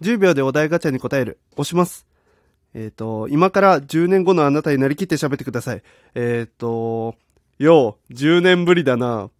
10秒でお題ガチャに答える。押します。えっ、と、今から10年後のあなたになりきって喋ってください。えっ、と、よう、10年ぶりだな。